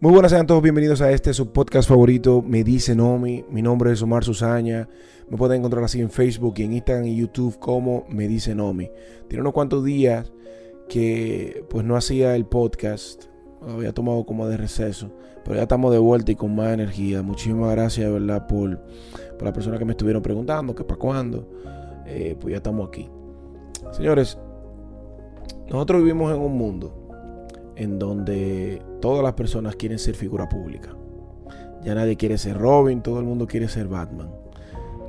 Muy buenas sean todos bienvenidos a este su podcast favorito, Me Dice Nomi. Mi nombre es Omar Susaña. Me pueden encontrar así en Facebook y en Instagram y YouTube como Me Dice Nomi. Tiene unos cuantos días que pues no hacía el podcast. Había tomado como de receso. Pero ya estamos de vuelta y con más energía. Muchísimas gracias, ¿verdad? Por, por las personas que me estuvieron preguntando que para cuándo. Eh, pues ya estamos aquí. Señores, nosotros vivimos en un mundo en donde todas las personas quieren ser figura pública. Ya nadie quiere ser Robin, todo el mundo quiere ser Batman.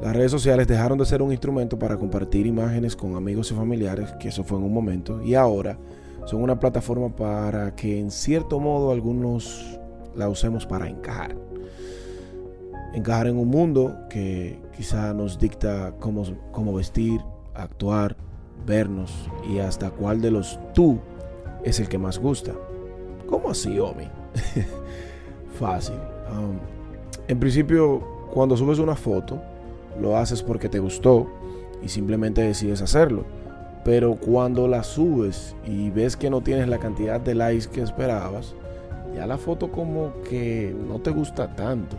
Las redes sociales dejaron de ser un instrumento para compartir imágenes con amigos y familiares, que eso fue en un momento, y ahora son una plataforma para que en cierto modo algunos la usemos para encajar. Encajar en un mundo que quizá nos dicta cómo, cómo vestir, actuar, vernos y hasta cuál de los tú es el que más gusta. ¿Cómo así, Omi? Fácil. Um, en principio, cuando subes una foto, lo haces porque te gustó y simplemente decides hacerlo. Pero cuando la subes y ves que no tienes la cantidad de likes que esperabas, ya la foto como que no te gusta tanto.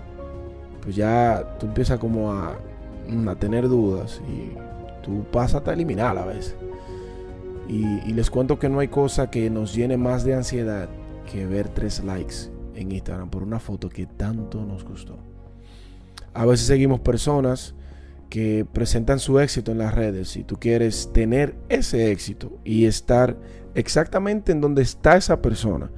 Pues ya tú empiezas como a, a tener dudas y tú pasas a eliminar a veces. Y, les cuento que no hay cosa que nos llene más de ansiedad que ver tres likes en Instagram por una foto que tanto nos gustó. A veces seguimos personas que presentan su éxito en las redes y tú quieres tener ese éxito y estar exactamente en donde está esa persona.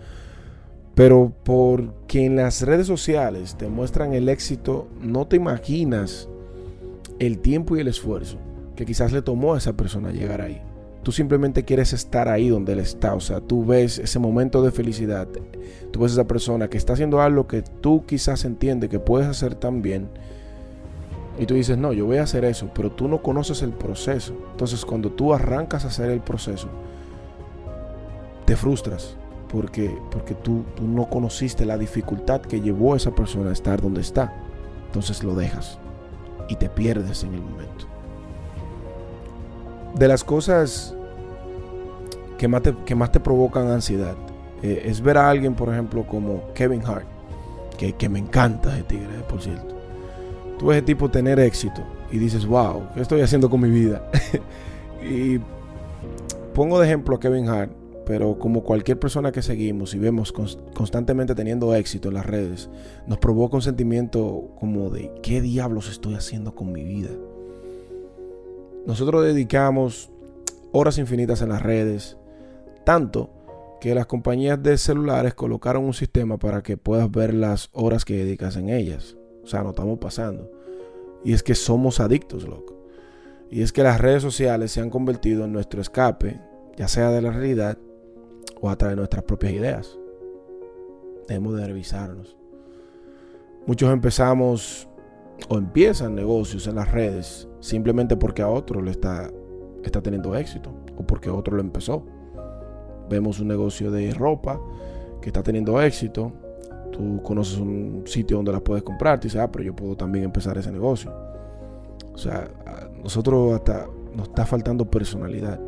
Pero porque en las redes sociales te muestran el éxito, no te imaginas el tiempo y el esfuerzo que quizás le tomó a esa persona llegar ahí. Tú simplemente quieres estar ahí donde Él está. O sea, tú ves ese momento de felicidad. Tú ves esa persona que está haciendo algo que tú quizás entiendes que puedes hacer también. Y tú dices, no, yo voy a hacer eso, pero tú no conoces el proceso. Entonces cuando tú arrancas a hacer el proceso, te frustras porque, porque tú, tú no conociste la dificultad que llevó a esa persona a estar donde está. Entonces lo dejas y te pierdes en el momento de las cosas que más te, que más te provocan ansiedad eh, es ver a alguien, por ejemplo, como Kevin Hart, que, me encanta ese tigre, por cierto. Tú ves ese tipo tener éxito y dices, wow, ¿qué estoy haciendo con mi vida? y pongo de ejemplo a Kevin Hart, pero como cualquier persona que seguimos y vemos constantemente teniendo éxito en las redes, nos provoca un sentimiento como de, ¿qué diablos estoy haciendo con mi vida? Nosotros dedicamos horas infinitas en las redes, tanto que las compañías de celulares colocaron un sistema para que puedas ver las horas que dedicas en ellas. O sea, no estamos pasando. Y es que somos adictos, loco. Y es que las redes sociales se han convertido en nuestro escape, ya sea de la realidad o a través de nuestras propias ideas. Debemos de revisarnos. Muchos empezamos o empiezan negocios en las redes simplemente porque a otro le está, está teniendo éxito o porque otro lo empezó. Vemos un negocio de ropa que está teniendo éxito. Tú conoces un sitio donde las puedes comprar. Tú dices, ah, pero yo puedo también empezar ese negocio. O sea, a nosotros hasta nos está faltando personalidad.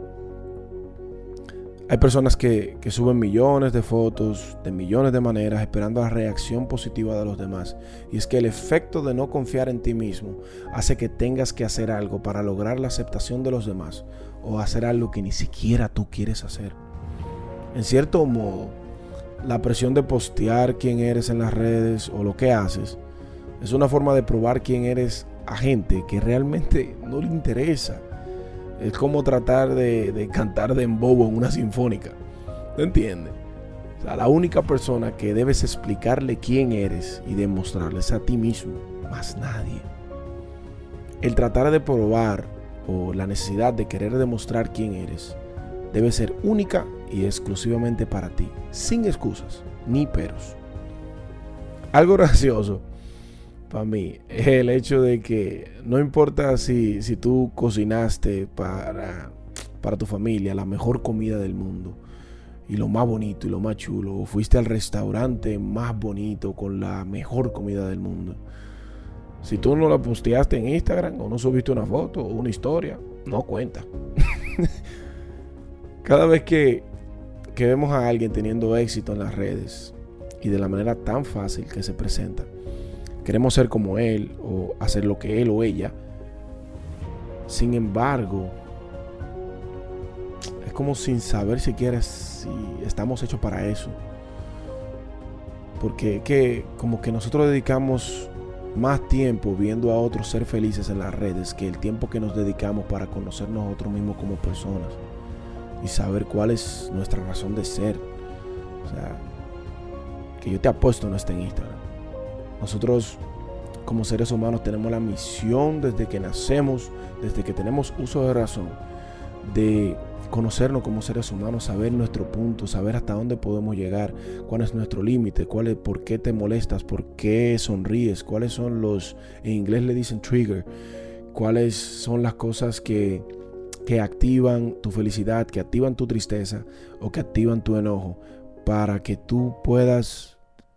Hay personas que, suben millones de fotos de millones de maneras esperando la reacción positiva de los demás. Y es que el efecto de no confiar en ti mismo hace que tengas que hacer algo para lograr la aceptación de los demás o hacer algo que ni siquiera tú quieres hacer. En cierto modo, la presión de postear quién eres en las redes o lo que haces es una forma de probar quién eres a gente que realmente no le interesa es como tratar de, cantar de embobo en una sinfónica. ¿Te entiendes? O sea, la única persona que debes explicarle quién eres y demostrarles a ti mismo, más nadie. El tratar de probar o la necesidad de querer demostrar quién eres debe ser única y exclusivamente para ti, sin excusas ni peros. Algo gracioso para mí es el hecho de que no importa si, si tú cocinaste para, para tu familia la mejor comida del mundo y lo más bonito y lo más chulo, o fuiste al restaurante más bonito con la mejor comida del mundo. Si tú no la posteaste en Instagram o no subiste una foto o una historia, no cuenta. Cada vez que, que vemos a alguien teniendo éxito en las redes y de la manera tan fácil que se presenta. Queremos ser como Él o hacer lo que Él o ella. Sin embargo, es como sin saber siquiera si estamos hechos para eso. Porque que como que nosotros dedicamos más tiempo viendo a otros ser felices en las redes que el tiempo que nos dedicamos para conocernos a nosotros mismos como personas y saber cuál es nuestra razón de ser. O sea, que yo te apuesto no está en Instagram. Nosotros como seres humanos tenemos la misión desde que nacemos, desde que tenemos uso de razón, de conocernos como seres humanos, saber nuestro punto, saber hasta dónde podemos llegar, cuál es nuestro límite, cuál es, por qué te molestas, por qué sonríes, cuáles son los, en inglés le dicen trigger, cuáles son las cosas que, que activan tu felicidad, que activan tu tristeza o que activan tu enojo, para que tú puedas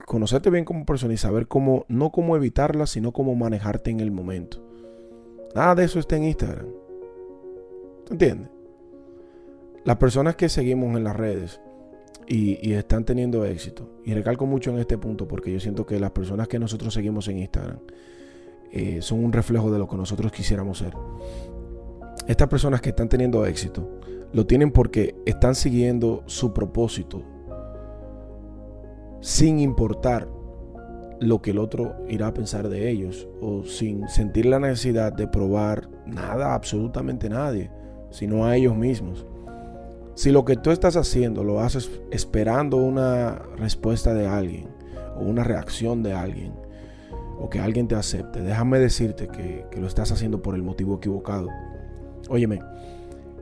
conocerte bien como persona y saber cómo, no cómo evitarla, sino cómo manejarte en el momento. Nada de eso está en Instagram. ¿Entiendes? Las personas que seguimos en las redes y, están teniendo éxito, y recalco mucho en este punto porque yo siento que las personas que nosotros seguimos en Instagram eh, son un reflejo de lo que nosotros quisiéramos ser. Estas personas que están teniendo éxito lo tienen porque están siguiendo su propósito sin importar lo que el otro irá a pensar de ellos o sin sentir la necesidad de probar nada, absolutamente nadie, sino a ellos mismos. Si lo que tú estás haciendo lo haces esperando una respuesta de alguien o una reacción de alguien o que alguien te acepte, déjame decirte que, lo estás haciendo por el motivo equivocado. Óyeme,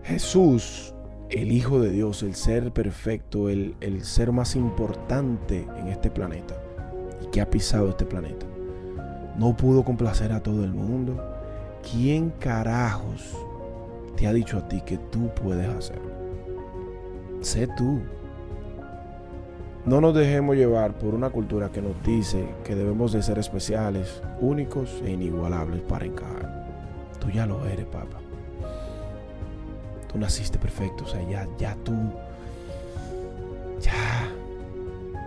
Jesús, el Hijo de Dios, el ser perfecto, el, el ser más importante en este planeta y que ha pisado este planeta, no pudo complacer a todo el mundo. ¿Quién carajos te ha dicho a ti que tú puedes hacerlo? Sé tú. No nos dejemos llevar por una cultura que nos dice que debemos de ser especiales, únicos e inigualables para encajar. Tú ya lo eres, papá. Tú naciste perfecto, o sea, ya, ya tú, ya,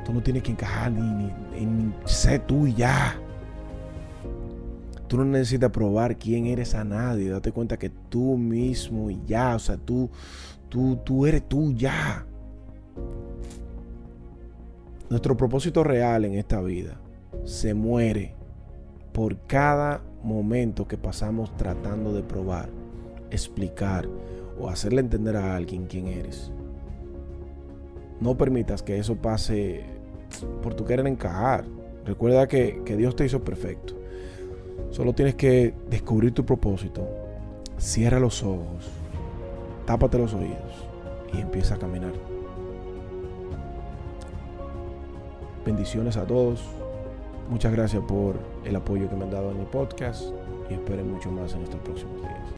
tú no tienes que encajar ni, ni, ni sé tú y ya. Tú no necesitas probar quién eres a nadie. Date cuenta que tú mismo y ya, o sea, tú, Tú, tú eres tú ya. Nuestro propósito real en esta vida se muere por cada momento que pasamos tratando de probar, explicar o hacerle entender a alguien quién eres. No permitas que eso pase por tu querer encajar. Recuerda que, que Dios te hizo perfecto. Solo tienes que descubrir tu propósito. Cierra los ojos tápate los oídos y empieza a caminar. Bendiciones a todos. Muchas gracias por el apoyo que me han dado en mi podcast y esperen mucho más en estos próximos días.